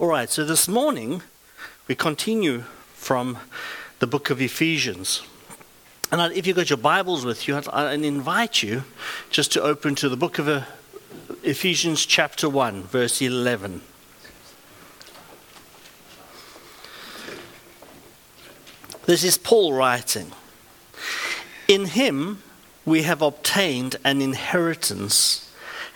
All right, so this morning we continue from the book of Ephesians. And if you've got your Bibles with you, I invite you just to open to the book of uh, Ephesians, chapter 1, verse 11. This is Paul writing. In him we have obtained an inheritance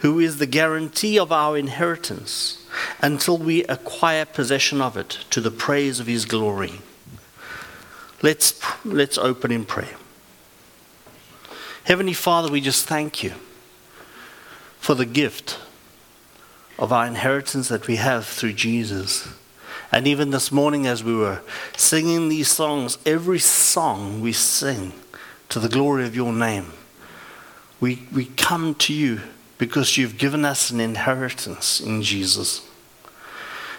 who is the guarantee of our inheritance until we acquire possession of it to the praise of his glory. Let's, let's open in prayer. Heavenly Father, we just thank you for the gift of our inheritance that we have through Jesus. And even this morning, as we were singing these songs, every song we sing to the glory of your name, we, we come to you because you've given us an inheritance in Jesus.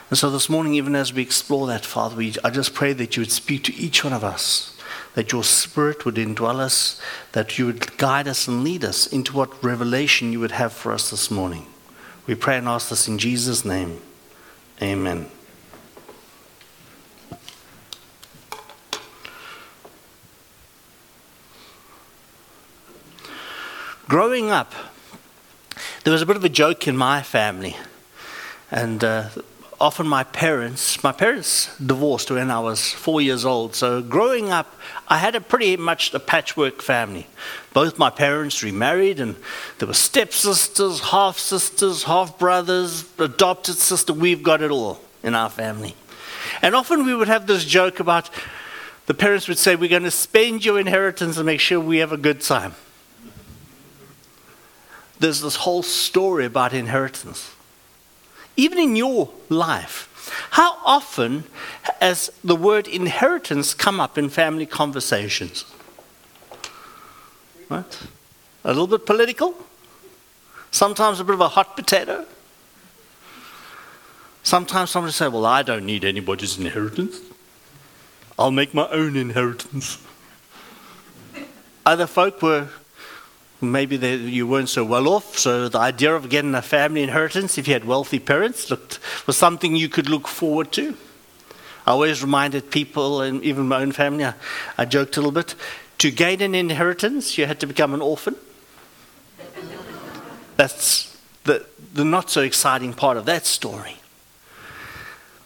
And so this morning, even as we explore that, Father, we, I just pray that you would speak to each one of us, that your Spirit would indwell us, that you would guide us and lead us into what revelation you would have for us this morning. We pray and ask this in Jesus' name. Amen. Growing up, there was a bit of a joke in my family. And uh, often my parents, my parents divorced when I was four years old. So growing up, I had a pretty much a patchwork family. Both my parents remarried, and there were stepsisters, half sisters, half brothers, adopted sister. We've got it all in our family. And often we would have this joke about the parents would say, We're going to spend your inheritance and make sure we have a good time there's this whole story about inheritance. Even in your life, how often has the word inheritance come up in family conversations? Right? A little bit political, sometimes a bit of a hot potato. Sometimes somebody say, Well, I don't need anybody's inheritance. I'll make my own inheritance. Other folk were maybe they, you weren't so well off, so the idea of getting a family inheritance, if you had wealthy parents, looked, was something you could look forward to. I always reminded people, and even my own family, I, I joked a little bit, to gain an inheritance, you had to become an orphan. That's the, the not so exciting part of that story.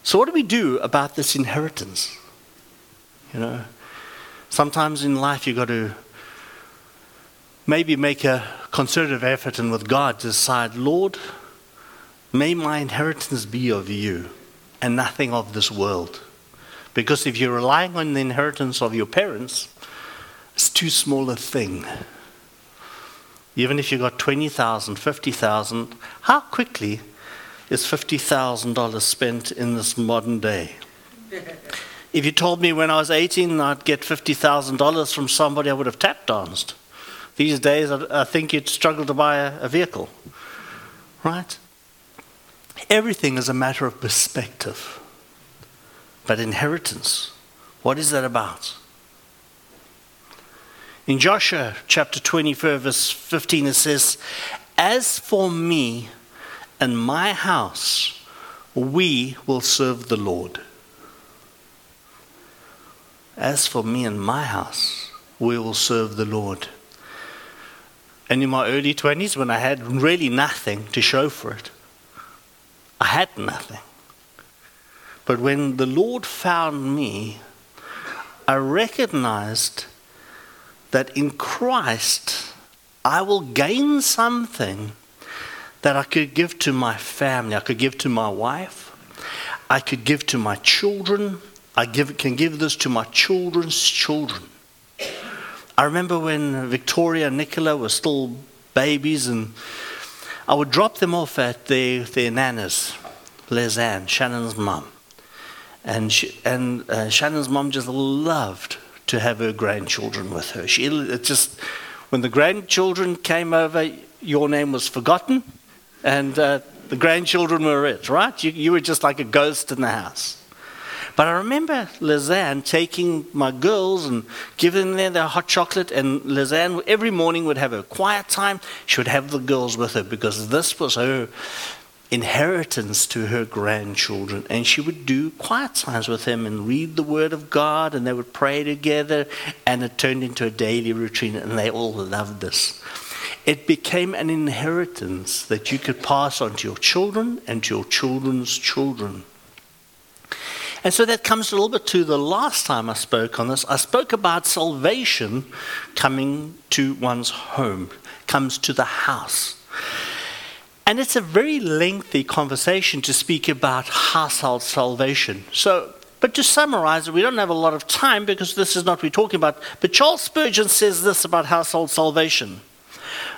So, what do we do about this inheritance? You know, sometimes in life you've got to maybe make a concerted effort and with God decide, Lord, may my inheritance be of you and nothing of this world. Because if you're relying on the inheritance of your parents, it's too small a thing. Even if you got 20,000, 50,000, how quickly is $50,000 spent in this modern day? If you told me when I was 18 I'd get $50,000 from somebody, I would have tap danced. These days, I, think you'd struggle to buy a, a vehicle. Right? Everything is a matter of perspective. But inheritance, what is that about? In Joshua chapter 24, verse 15, it says, As for me and my house, we will serve the Lord. As for me and my house, we will serve the Lord. And in my early 20s, when I had really nothing to show for it, I had nothing. But when the Lord found me, I recognized that in Christ I will gain something that I could give to my family, I could give to my wife, I could give to my children, I give, can give this to my children's children. I remember when Victoria and Nicola were still babies, and I would drop them off at their, their nanas, Lizanne, Shannon's mum. And, she, and uh, Shannon's mom just loved to have her grandchildren with her. She just, when the grandchildren came over, your name was forgotten, and uh, the grandchildren were it, right? You, you were just like a ghost in the house. But I remember Lizanne taking my girls and giving them their hot chocolate, and Lizanne every morning would have a quiet time. She would have the girls with her because this was her inheritance to her grandchildren. And she would do quiet times with them and read the Word of God, and they would pray together, and it turned into a daily routine, and they all loved this. It became an inheritance that you could pass on to your children and to your children's children. And so that comes a little bit to the last time I spoke on this. I spoke about salvation coming to one's home, comes to the house. And it's a very lengthy conversation to speak about household salvation. So, but to summarize we don't have a lot of time because this is not what we're talking about. But Charles Spurgeon says this about household salvation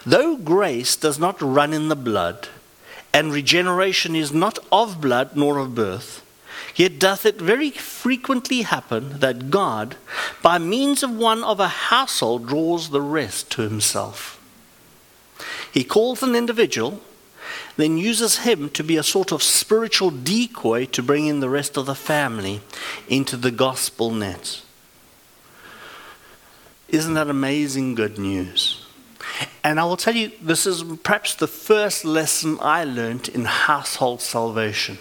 Though grace does not run in the blood, and regeneration is not of blood nor of birth, Yet doth it very frequently happen that God, by means of one of a household, draws the rest to himself. He calls an individual, then uses him to be a sort of spiritual decoy to bring in the rest of the family into the gospel net. Isn't that amazing good news? And I will tell you, this is perhaps the first lesson I learned in household salvation.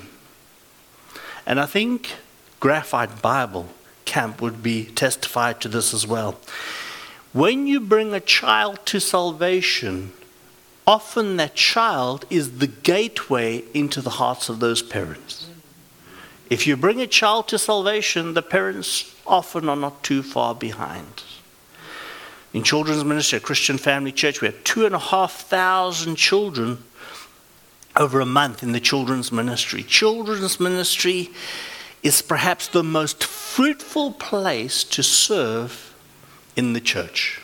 And I think Graphite Bible Camp would be testified to this as well. When you bring a child to salvation, often that child is the gateway into the hearts of those parents. If you bring a child to salvation, the parents often are not too far behind. In children's ministry, a Christian family church, we have two and a half thousand children over a month in the children's ministry. Children's ministry is perhaps the most fruitful place to serve in the church.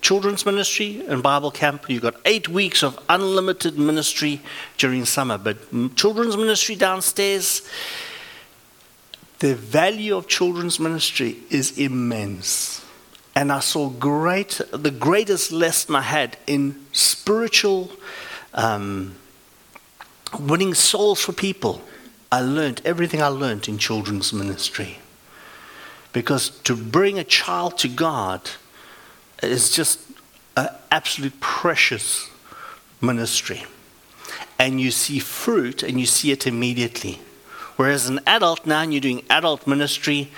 Children's ministry and Bible camp, you've got eight weeks of unlimited ministry during summer, but children's ministry downstairs, the value of children's ministry is immense. And I saw great, the greatest lesson I had in spiritual um, winning souls for people. I learned everything I learned in children's ministry. Because to bring a child to God is just an absolute precious ministry. And you see fruit and you see it immediately. Whereas an adult now, and you're doing adult ministry,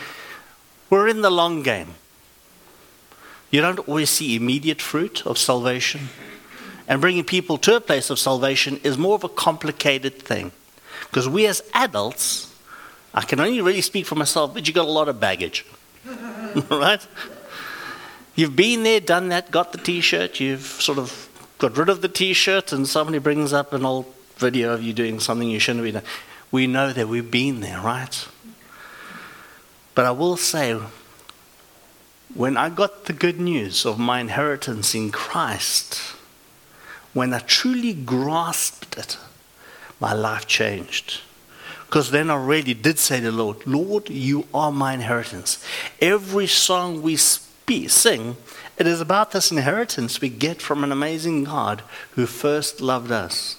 we're in the long game. You don't always see immediate fruit of salvation and bringing people to a place of salvation is more of a complicated thing. Because we as adults, I can only really speak for myself, but you got a lot of baggage. right? You've been there, done that, got the t shirt, you've sort of got rid of the t shirt, and somebody brings up an old video of you doing something you shouldn't been doing. We know that we've been there, right? But I will say, when I got the good news of my inheritance in Christ, when I truly grasped it, my life changed. Because then I really did say to the Lord, Lord, you are my inheritance. Every song we speak, sing, it is about this inheritance we get from an amazing God who first loved us.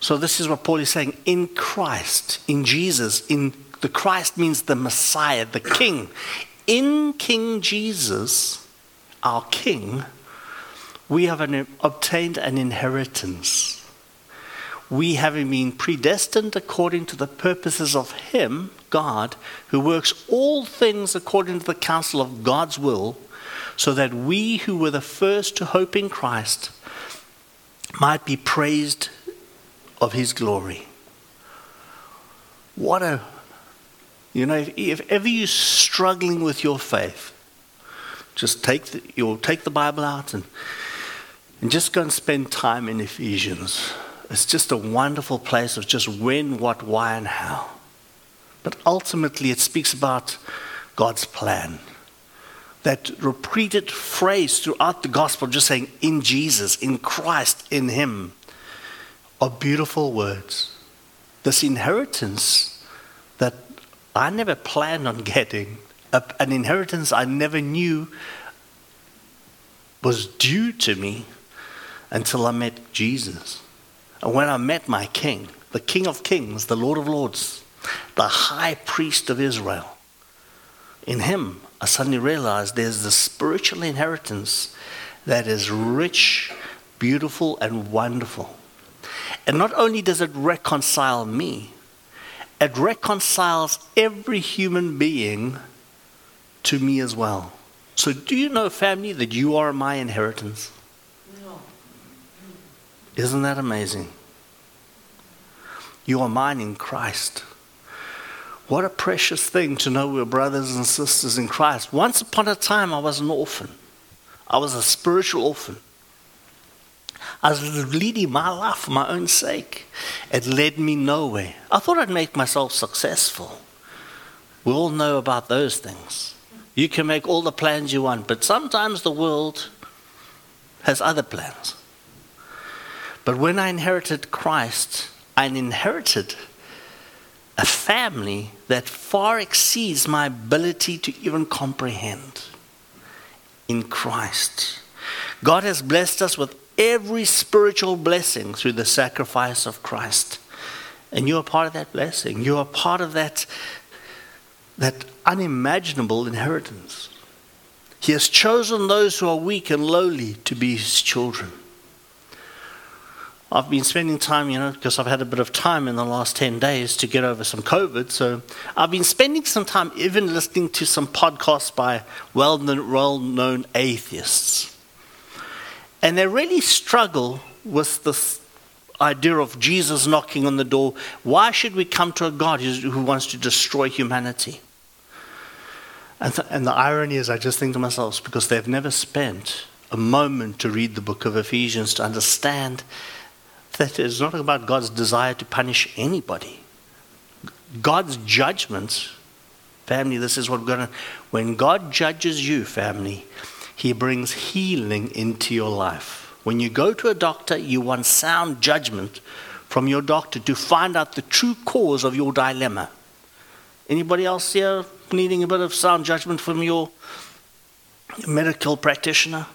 So, this is what Paul is saying in Christ, in Jesus, in the Christ means the Messiah, the King. In King Jesus, our King, we have an, obtained an inheritance. We, having been predestined according to the purposes of Him, God, who works all things according to the counsel of God's will, so that we who were the first to hope in Christ might be praised of His glory. What a, you know, if, if ever you're struggling with your faith, just take the, you'll take the Bible out and and just go and spend time in Ephesians. It's just a wonderful place of just when, what, why, and how. But ultimately, it speaks about God's plan. That repeated phrase throughout the gospel, just saying, in Jesus, in Christ, in Him, are beautiful words. this inheritance that I never planned on getting, an inheritance I never knew was due to me until I met Jesus. And when I met my King, the King of Kings, the Lord of Lords, the High Priest of Israel, in him I suddenly realized there's the spiritual inheritance that is rich, beautiful, and wonderful. And not only does it reconcile me, it reconciles every human being to me as well. So, do you know, family, that you are my inheritance? Isn't that amazing? You are mine in Christ. What a precious thing to know we're brothers and sisters in Christ. Once upon a time, I was an orphan, I was a spiritual orphan. I was leading my life for my own sake. It led me nowhere. I thought I'd make myself successful. We all know about those things. You can make all the plans you want, but sometimes the world has other plans. But when I inherited Christ, I inherited a family that far exceeds my ability to even comprehend in Christ. God has blessed us with every spiritual blessing through the sacrifice of Christ. And you are part of that blessing. You are part of that, that unimaginable inheritance. He has chosen those who are weak and lowly to be his children. I've been spending time, you know, because I've had a bit of time in the last 10 days to get over some COVID. So I've been spending some time even listening to some podcasts by well known atheists. And they really struggle with this idea of Jesus knocking on the door. Why should we come to a God who wants to destroy humanity? And, th- and the irony is, I just think to myself, because they've never spent a moment to read the book of Ephesians to understand that it's not about God's desire to punish anybody. God's judgments, family, this is what we're going to, when God judges you, family, he brings healing into your life. When you go to a doctor, you want sound judgment from your doctor to find out the true cause of your dilemma. Anybody else here needing a bit of sound judgment from your medical practitioner?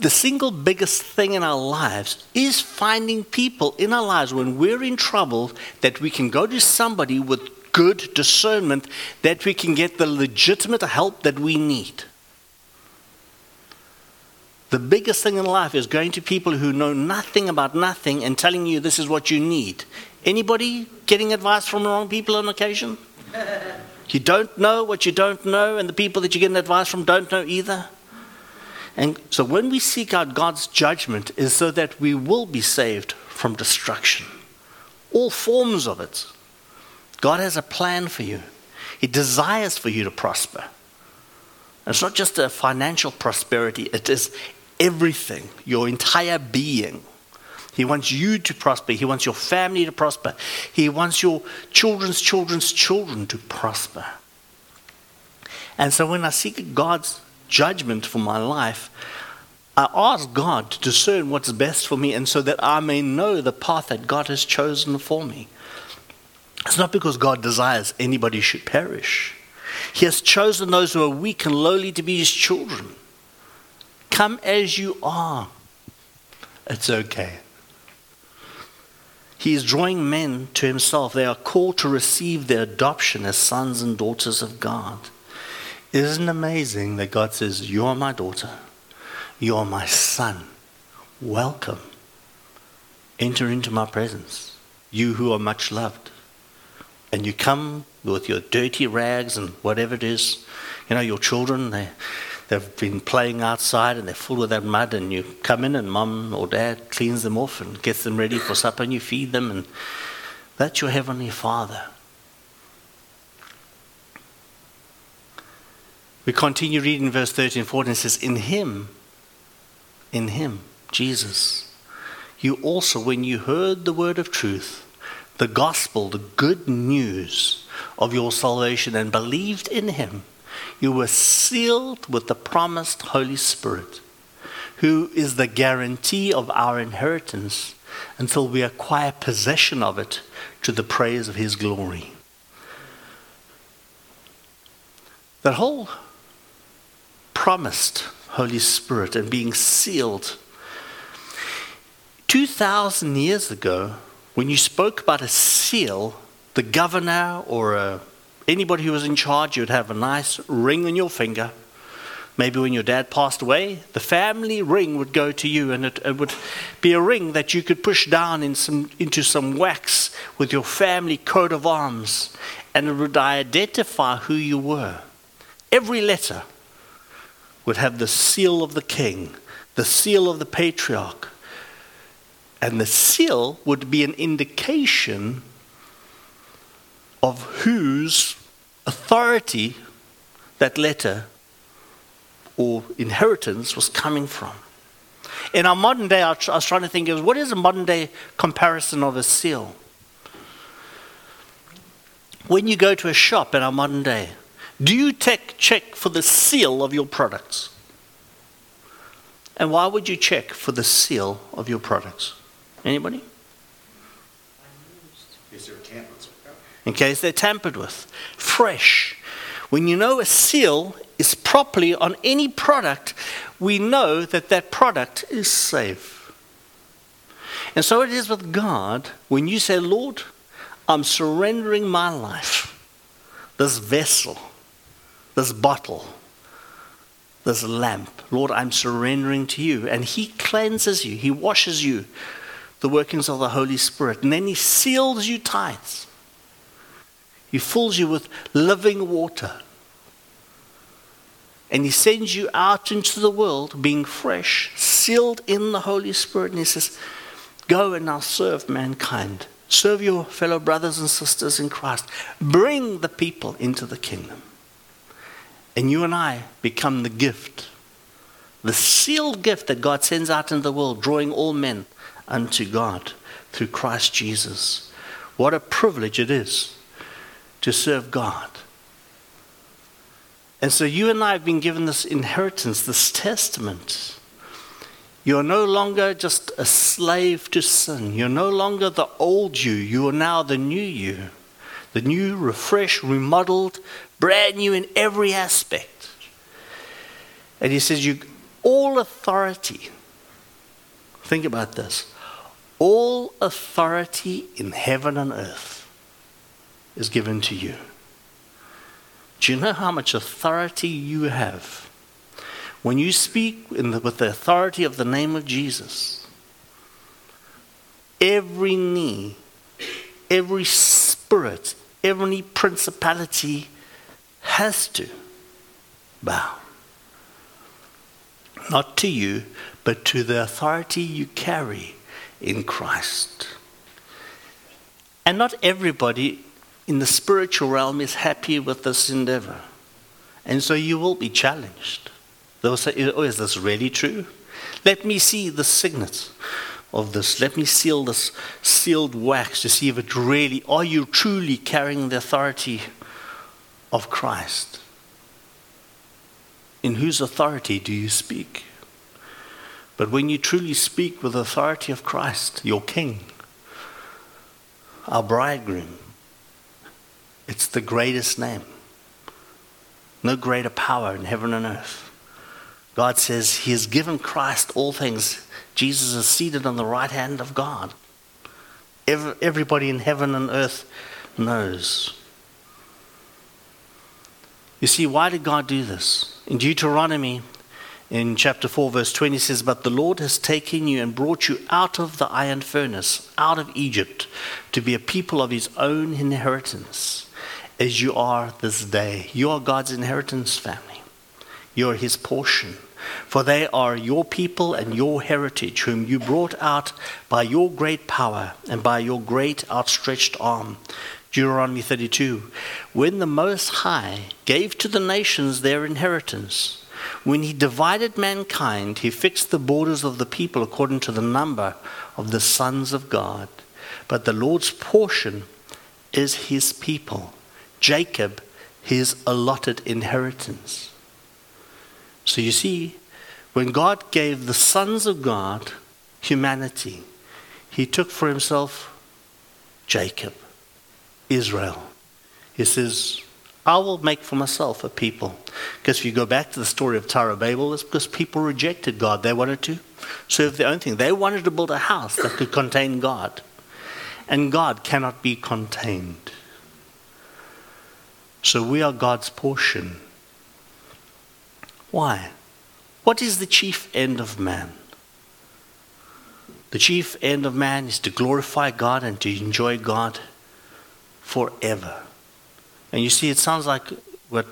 The single biggest thing in our lives is finding people in our lives when we're in trouble that we can go to somebody with good discernment that we can get the legitimate help that we need. The biggest thing in life is going to people who know nothing about nothing and telling you this is what you need. Anybody getting advice from the wrong people on occasion? you don't know what you don't know, and the people that you're getting advice from don't know either. And so when we seek out God's judgment is so that we will be saved from destruction. All forms of it. God has a plan for you. He desires for you to prosper. it's not just a financial prosperity, it is everything, your entire being. He wants you to prosper. He wants your family to prosper. He wants your children's children's children to prosper. And so when I seek God's judgment for my life, I ask God to discern what's best for me and so that I may know the path that God has chosen for me. It's not because God desires anybody should perish. He has chosen those who are weak and lowly to be his children. Come as you are. It's okay. He is drawing men to himself. They are called to receive their adoption as sons and daughters of God. Isn't amazing that God says, You are my daughter, you are my son. Welcome. Enter into my presence, you who are much loved. And you come with your dirty rags and whatever it is. You know, your children, they, they've been playing outside and they're full of that mud, and you come in and mum or dad cleans them off and gets them ready for supper, and you feed them, and that's your heavenly Father. We continue reading verse 13 and 14. It says, In him, in him, Jesus, you also, when you heard the word of truth, the gospel, the good news of your salvation, and believed in him, you were sealed with the promised Holy Spirit, who is the guarantee of our inheritance until we acquire possession of it to the praise of His glory. That whole promised Holy Spirit and being sealed. 2,000 years ago, when you spoke about a seal, the governor or a, uh, anybody who was in charge, you'd have a nice ring on your finger. Maybe when your dad passed away, the family ring would go to you, and it, it would be a ring that you could push down in some, into some wax with your family coat of arms, and it would identify who you were. Every letter would have the seal of the king, the seal of the patriarch, and the seal would be an indication of whose authority that letter or inheritance was coming from. In our modern day, I was trying to think of what is a modern day comparison of a seal? When you go to a shop in our modern day, do you take, check for the seal of your products? And why would you check for the seal of your products? Anybody? In case they're tampered with. Fresh. When you know a seal is properly on any product, we know that that product is safe. And so it is with God when you say, Lord, I'm surrendering my life, this vessel, this bottle, this lamp. Lord, I'm surrendering to you. And He cleanses you, He washes you, the workings of the Holy Spirit. And then He seals you tight. He fills you with living water. And He sends you out into the world being fresh, sealed in the Holy Spirit. And He says, Go and now serve mankind. Serve your fellow brothers and sisters in Christ. Bring the people into the kingdom. And you and I become the gift, the sealed gift that God sends out into the world, drawing all men unto God through Christ Jesus. What a privilege it is to serve God. And so you and I have been given this inheritance, this testament. You're no longer just a slave to sin. You're no longer the old you. You are now the new you. The new, refreshed, remodeled, brand new in every aspect. And he says, You all authority. Think about this. All authority in heaven and earth is given to you. Do you know how much authority you have? When you speak the, with the authority of the name of Jesus, every knee, every spirit, every principality has to bow. Not to you, but to the authority you carry in Christ. And not everybody in the spiritual realm is happy with this endeavor. And so you will be challenged. They'll say, Oh, is this really true? Let me see the signet of this. Let me seal this sealed wax to see if it really, are you truly carrying the authority of Christ? In whose authority do you speak? But when you truly speak with the authority of Christ, your King, our bridegroom, it's the greatest name. No greater power in heaven and earth. God says He has given Christ all things. Jesus is seated on the right hand of God. everybody in heaven and earth knows. You see, why did God do this? In Deuteronomy, in chapter 4, verse 20 says, But the Lord has taken you and brought you out of the iron furnace, out of Egypt, to be a people of his own inheritance, as you are this day. You are God's inheritance family, you are his portion. For they are your people and your heritage, whom you brought out by your great power and by your great outstretched arm. Deuteronomy 32. When the Most High gave to the nations their inheritance, when he divided mankind, he fixed the borders of the people according to the number of the sons of God. But the Lord's portion is his people, Jacob, his allotted inheritance. So you see, when God gave the sons of God humanity, he took for himself Jacob, Israel. He says, I will make for myself a people. Because if you go back to the story of Tower of Babel, it's because people rejected God. They wanted to serve their own thing. They wanted to build a house that could contain God. And God cannot be contained. So we are God's portion. Why? What is the chief end of man? The chief end of man is to glorify God and to enjoy God forever. And you see, it sounds like what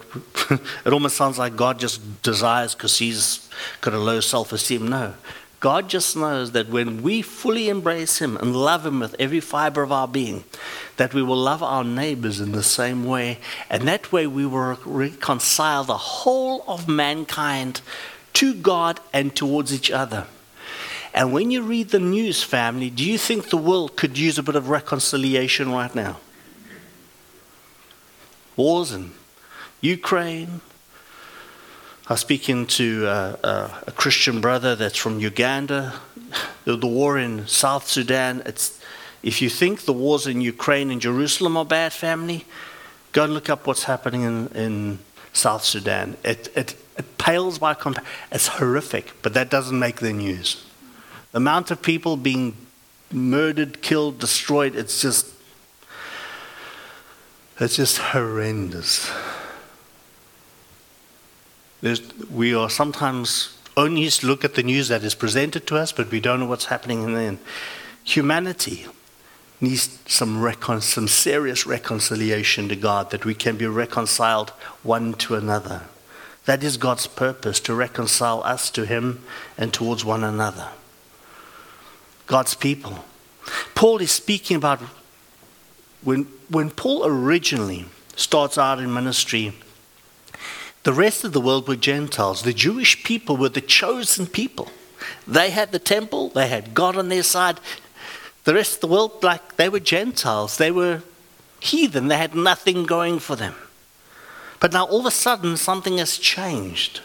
it almost sounds like God just desires because he's got a low self esteem. No. God just knows that when we fully embrace Him and love Him with every fiber of our being, that we will love our neighbors in the same way. And that way we will reconcile the whole of mankind to God and towards each other. And when you read the news, family, do you think the world could use a bit of reconciliation right now? Wars in Ukraine. I was speaking to uh, uh, a Christian brother that's from Uganda. The, the war in South Sudan. It's, if you think the wars in Ukraine and Jerusalem are bad, family, go and look up what's happening in, in South Sudan. It, it, it pales by comparison. It's horrific, but that doesn't make the news. The amount of people being murdered, killed, destroyed, it's just it's just horrendous. There's, we are sometimes only just look at the news that is presented to us, but we don't know what's happening in the Humanity needs some, recon- some serious reconciliation to God, that we can be reconciled one to another. That is God's purpose, to reconcile us to Him and towards one another. God's people. Paul is speaking about when, when Paul originally starts out in ministry, the rest of the world were Gentiles. The Jewish people were the chosen people. They had the temple, they had God on their side. The rest of the world, like they were Gentiles, they were heathen, they had nothing going for them. But now all of a sudden, something has changed.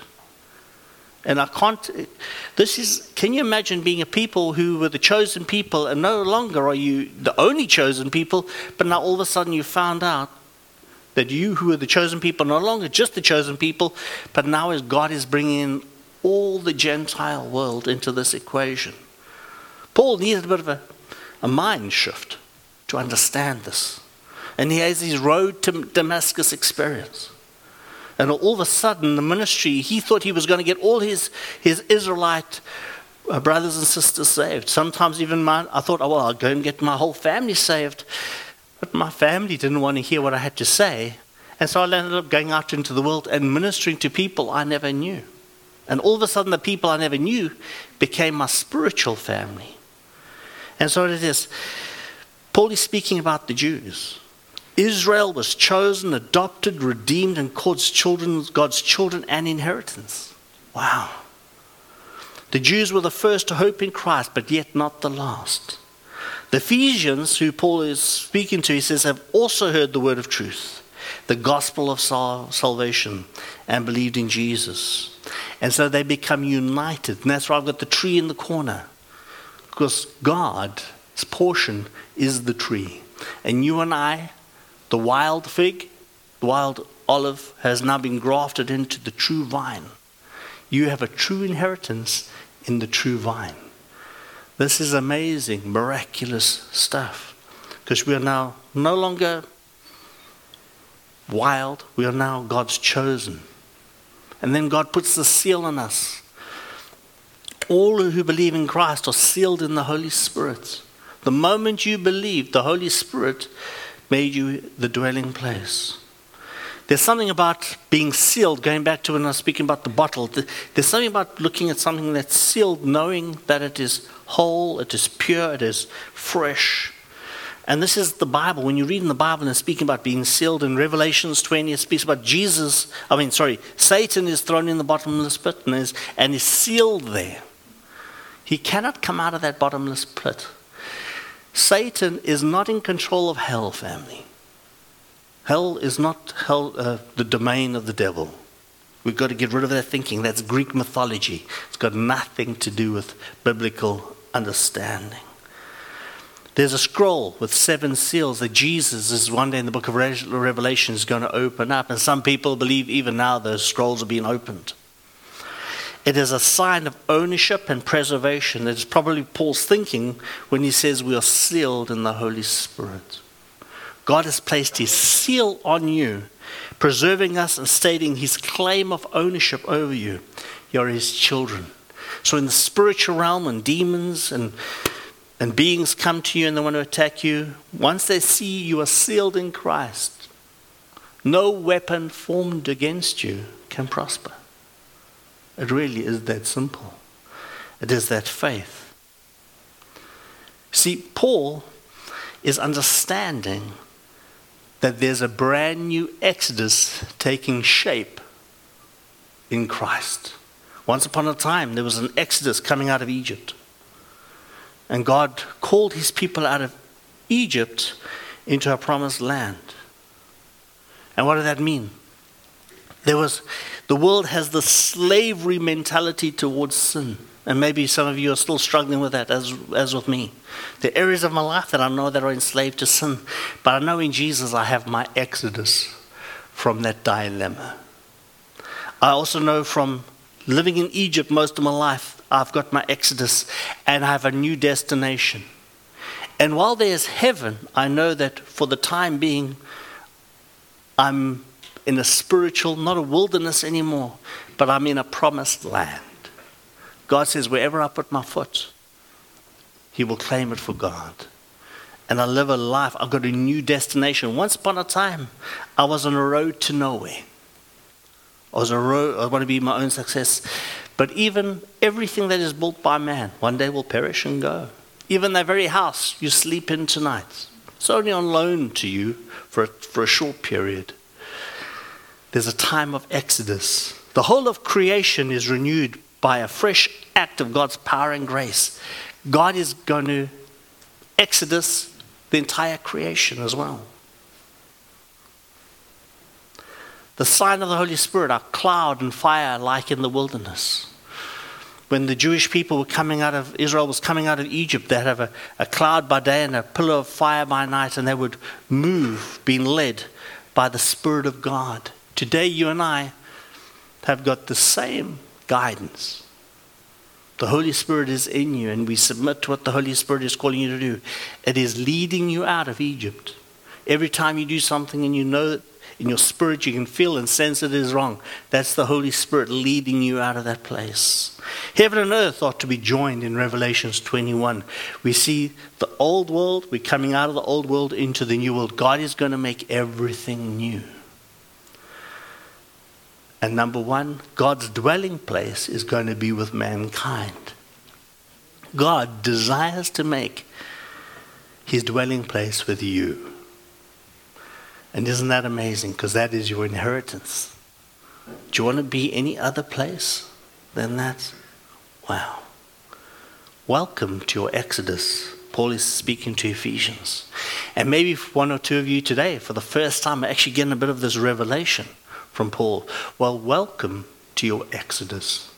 And I can't, this is, can you imagine being a people who were the chosen people and no longer are you the only chosen people, but now all of a sudden you found out that you who are the chosen people, no longer just the chosen people, but now as God is bringing all the Gentile world into this equation. Paul needed a bit of a, a mind shift to understand this. And he has his road to Damascus experience. And all of a sudden, the ministry, he thought he was going to get all his, his Israelite uh, brothers and sisters saved. Sometimes even my, I thought, oh, well, I'll go and get my whole family saved. But my family didn't want to hear what I had to say. And so I ended up going out into the world and ministering to people I never knew. And all of a sudden, the people I never knew became my spiritual family. And so it is. Paul is speaking about the Jews. Israel was chosen, adopted, redeemed, and God's children, God's children and inheritance. Wow. The Jews were the first to hope in Christ, but yet not the last. The Ephesians, who Paul is speaking to, he says, have also heard the word of truth, the gospel of sal- salvation, and believed in Jesus. And so they become united. And that's why I've got the tree in the corner. Because God's portion is the tree. And you and I the wild fig, the wild olive, has now been grafted into the true vine. You have a true inheritance in the true vine. This is amazing, miraculous stuff. Because we are now no longer wild, we are now God's chosen. And then God puts the seal on us. All who believe in Christ are sealed in the Holy Spirit. The moment you believe, the Holy Spirit made you the dwelling place. There's something about being sealed, going back to when I was speaking about the bottle. There's something about looking at something that's sealed, knowing that it is whole, it is pure, it is fresh. And this is the Bible. When you read in the Bible and speaking about being sealed in Revelations 20, it speaks about Jesus. I mean, sorry, Satan is thrown in the bottomless pit and is, and is sealed there. He cannot come out of that bottomless pit. Satan is not in control of hell, family. Hell is not hell, uh, the domain of the devil. We've got to get rid of that thinking. That's Greek mythology. It's got nothing to do with biblical understanding. There's a scroll with seven seals that Jesus is one day in the book of Revelation is going to open up. And some people believe even now those scrolls are being opened. It is a sign of ownership and preservation. It's probably Paul's thinking when he says we are sealed in the Holy Spirit. God has placed his seal on you, preserving us and stating his claim of ownership over you. You're his children. So, in the spiritual realm, when demons and and beings come to you and they want to attack you, once they see you are sealed in Christ, no weapon formed against you can prosper. It really is that simple. It is that faith. See, Paul is understanding that there's a brand new exodus taking shape in Christ. Once upon a time, there was an exodus coming out of Egypt. And God called his people out of Egypt into a promised land. And what did that mean? There was the world has the slavery mentality towards sin. And maybe some of you are still struggling with that, as, as with me. The areas of my life that I know that are enslaved to sin. But I know in Jesus I have my exodus from that dilemma. I also know from living in Egypt most of my life I've got my exodus and I have a new destination. And while there's heaven, I know that for the time being, I'm in a spiritual, not a wilderness anymore, but I'm in a promised land. God says, wherever I put my foot, He will claim it for God. And I live a life, I've got a new destination. Once upon a time, I was on a road to nowhere. I was a road, I want to be my own success. But even everything that is built by man one day will perish and go. Even that very house you sleep in tonight, it's only on loan to you for a, for a short period. There's a time of exodus. The whole of creation is renewed by a fresh act of God's power and grace. God is going to exodus the entire creation as well. The sign of the Holy Spirit are cloud and fire like in the wilderness. When the Jewish people were coming out of, Israel was coming out of Egypt, they'd have a, a cloud by day and a pillar of fire by night, and they would move, being led by the Spirit of God. Today, you and I have got the same guidance. The Holy Spirit is in you, and we submit to what the Holy Spirit is calling you to do. It is leading you out of Egypt. Every time you do something and you know that in your spirit you can feel and sense it is wrong. That's the Holy Spirit leading you out of that place. Heaven and earth ought to be joined in Revelations 21. We see the old world, we're coming out of the old world into the new world. God is going to make everything new. And number one, God's dwelling place is going to be with mankind. God desires to make his dwelling place with you. And isn't that amazing? Because that is your inheritance. Do you want to be any other place than that? Wow. Welcome to your Exodus. Paul is speaking to Ephesians. And maybe one or two of you today, for the first time, are actually getting a bit of this revelation from Paul. Well, welcome to your Exodus.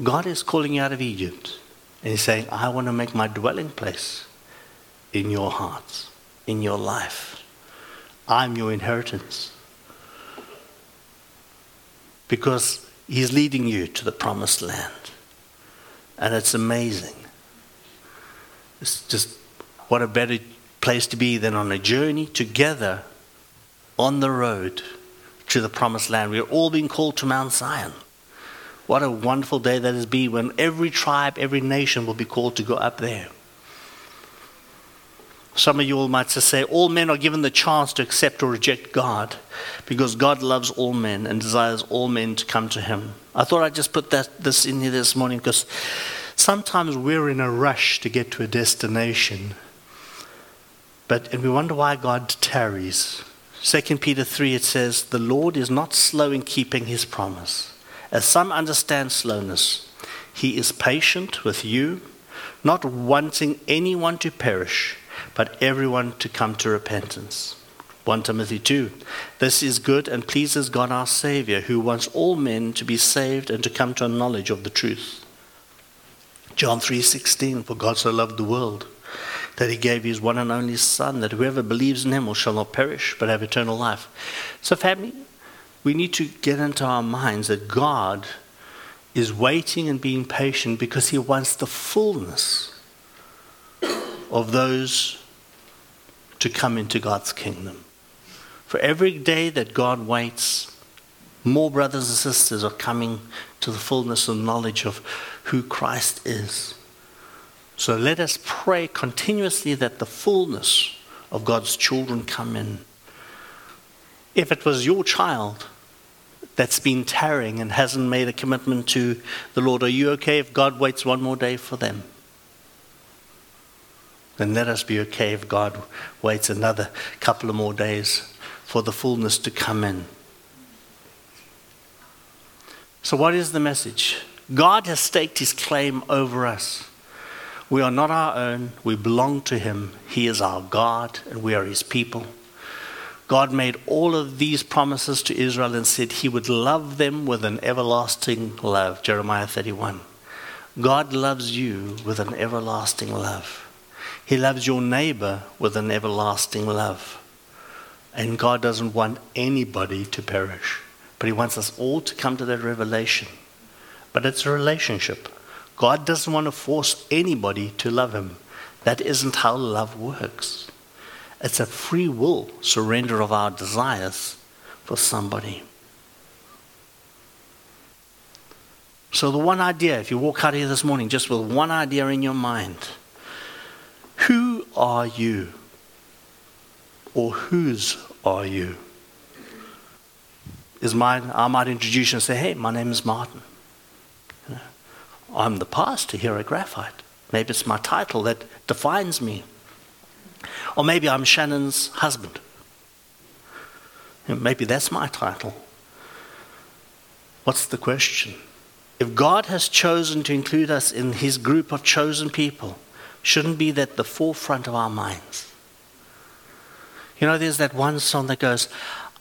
God is calling you out of Egypt. And He's saying, I want to make my dwelling place in your hearts, in your life. I'm your inheritance. Because He's leading you to the promised land. And it's amazing. It's just what a better place to be than on a journey together on the road to the promised land. We're all being called to Mount Zion. What a wonderful day that is be when every tribe, every nation will be called to go up there. Some of you all might say, all men are given the chance to accept or reject God because God loves all men and desires all men to come to Him. I thought I'd just put that, this in here this morning because sometimes we're in a rush to get to a destination, but and we wonder why God tarries. 2 Peter 3 it says, The Lord is not slow in keeping His promise. As some understand slowness, He is patient with you, not wanting anyone to perish but everyone to come to repentance. 1 Timothy 2. This is good and pleases God our Savior, who wants all men to be saved and to come to a knowledge of the truth. John 3:16 For God so loved the world that he gave his one and only Son, that whoever believes in him will shall not perish but have eternal life. So, family, we need to get into our minds that God is waiting and being patient because he wants the fullness of those to come into God's kingdom. For every day that God waits, more brothers and sisters are coming to the fullness and knowledge of who Christ is. So let us pray continuously that the fullness of God's children come in. If it was your child that's been tarrying and hasn't made a commitment to the Lord, are you okay if God waits one more day for them? Then let us be okay if God waits another couple of more days for the fullness to come in. So, what is the message? God has staked his claim over us. We are not our own, we belong to him. He is our God, and we are his people. God made all of these promises to Israel and said he would love them with an everlasting love. Jeremiah 31. God loves you with an everlasting love. He loves your neighbor with an everlasting love. And God doesn't want anybody to perish, but He wants us all to come to that revelation. But it's a relationship. God doesn't want to force anybody to love Him. That isn't how love works. It's a free will surrender of our desires for somebody. So, the one idea, if you walk out here this morning just with one idea in your mind, who are you? Or whose are you? Is mine, I might introduce you and say, hey, my name is Martin. I'm the pastor here at Graphite. Maybe it's my title that defines me. Or maybe I'm Shannon's husband. Maybe that's my title. What's the question? If God has chosen to include us in his group of chosen people, shouldn't be that the forefront of our minds. You know, there's that one song that goes,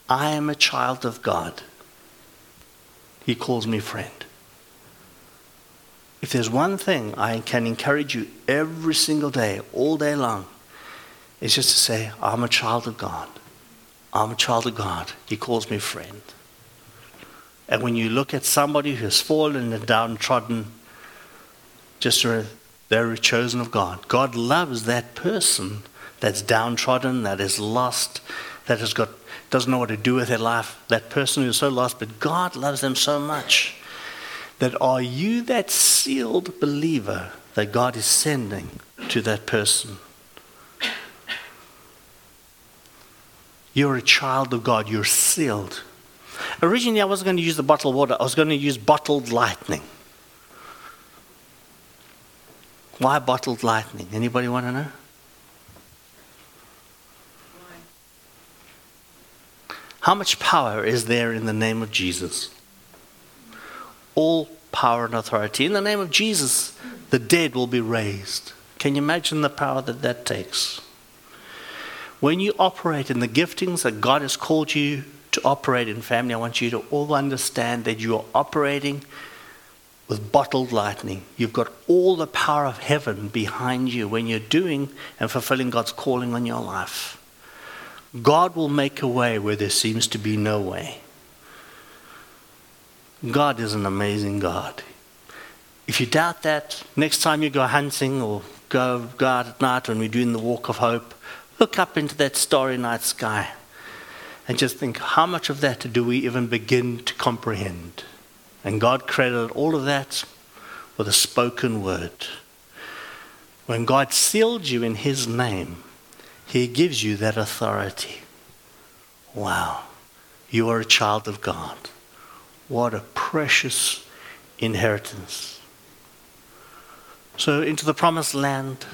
I am a child of God. He calls me friend. If there's one thing I can encourage you every single day, all day long, it's just to say, I'm a child of God. I'm a child of God. He calls me friend. And when you look at somebody who's fallen and downtrodden, just they're chosen of God. God loves that person that's downtrodden, that is lost, that has got doesn't know what to do with their life. That person who's so lost, but God loves them so much that are you that sealed believer that God is sending to that person? You're a child of God, you're sealed. Originally, I wasn't going to use the bottled water, I was going to use bottled lightning. Why bottled lightning? Anybody want to know? How much power is there in the name of Jesus? All power and authority. In the name of Jesus, the dead will be raised. Can you imagine the power that that takes? When you operate in the giftings that God has called you to operate in family, I want you to all understand that you are operating with bottled lightning. You've got all the power of heaven behind you when you're doing and fulfilling God's calling on your life. God will make a way where there seems to be no way. God is an amazing God. If you doubt that, next time you go hunting or go, go out at night when we're doing the walk of hope, look up into that starry night sky and just think, how much of that do we even begin to comprehend? And God credited all of that with a spoken word. When God sealed you in His name, He gives you that authority. Wow, you are a child of God. What a precious inheritance. So, into the promised land,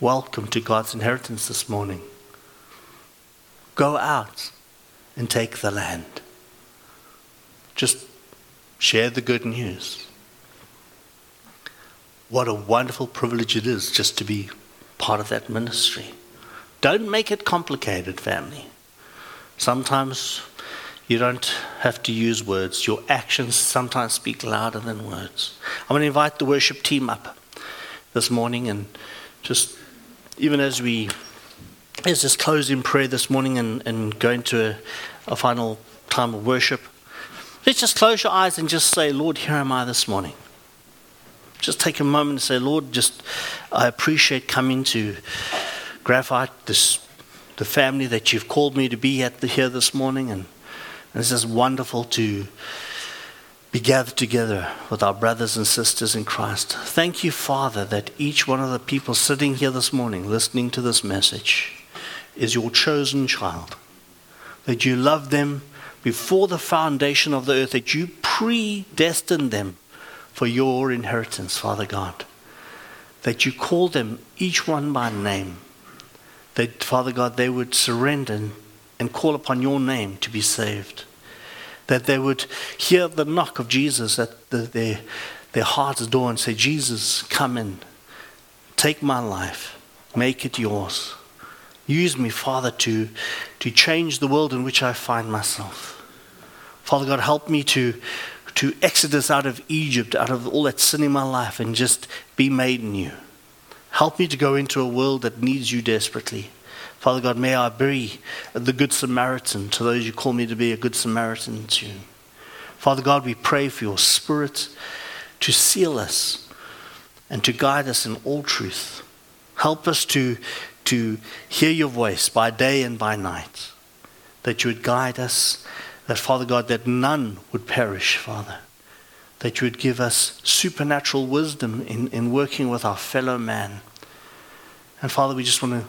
welcome to God's inheritance this morning. Go out and take the land. Just share the good news. What a wonderful privilege it is just to be part of that ministry. Don't make it complicated, family. Sometimes you don't have to use words. Your actions sometimes speak louder than words. I'm going to invite the worship team up this morning and just even as we as just close in prayer this morning and, and go into a, a final time of worship, let's just close your eyes and just say, Lord, here am I this morning. Just take a moment and say, Lord, just I appreciate coming to Graphite, this the family that you've called me to be at the, here this morning, and, and it's just wonderful to be gathered together with our brothers and sisters in Christ. Thank you, Father, that each one of the people sitting here this morning listening to this message is your chosen child. That you love them before the foundation of the earth, that you predestined them for your inheritance, Father God. That you call them each one by name. That, Father God, they would surrender and call upon your name to be saved. That they would hear the knock of Jesus at the, their, their heart's door and say, Jesus, come in. Take my life. Make it yours. Use me, Father, to, to change the world in which I find myself. Father God, help me to to exodus out of Egypt, out of all that sin in my life, and just be made new. Help me to go into a world that needs you desperately. Father God, may I be the Good Samaritan to those you call me to be a Good Samaritan to. Father God, we pray for your Spirit to seal us and to guide us in all truth. Help us to, to hear your voice by day and by night, that you would guide us that, Father God, that none would perish, Father. That you would give us supernatural wisdom in, in working with our fellow man. And Father, we just want to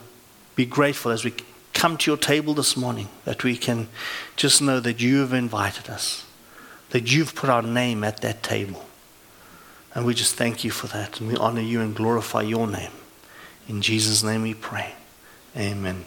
be grateful as we come to your table this morning that we can just know that you have invited us, that you've put our name at that table. And we just thank you for that. And we honor you and glorify your name. In Jesus' name we pray. Amen.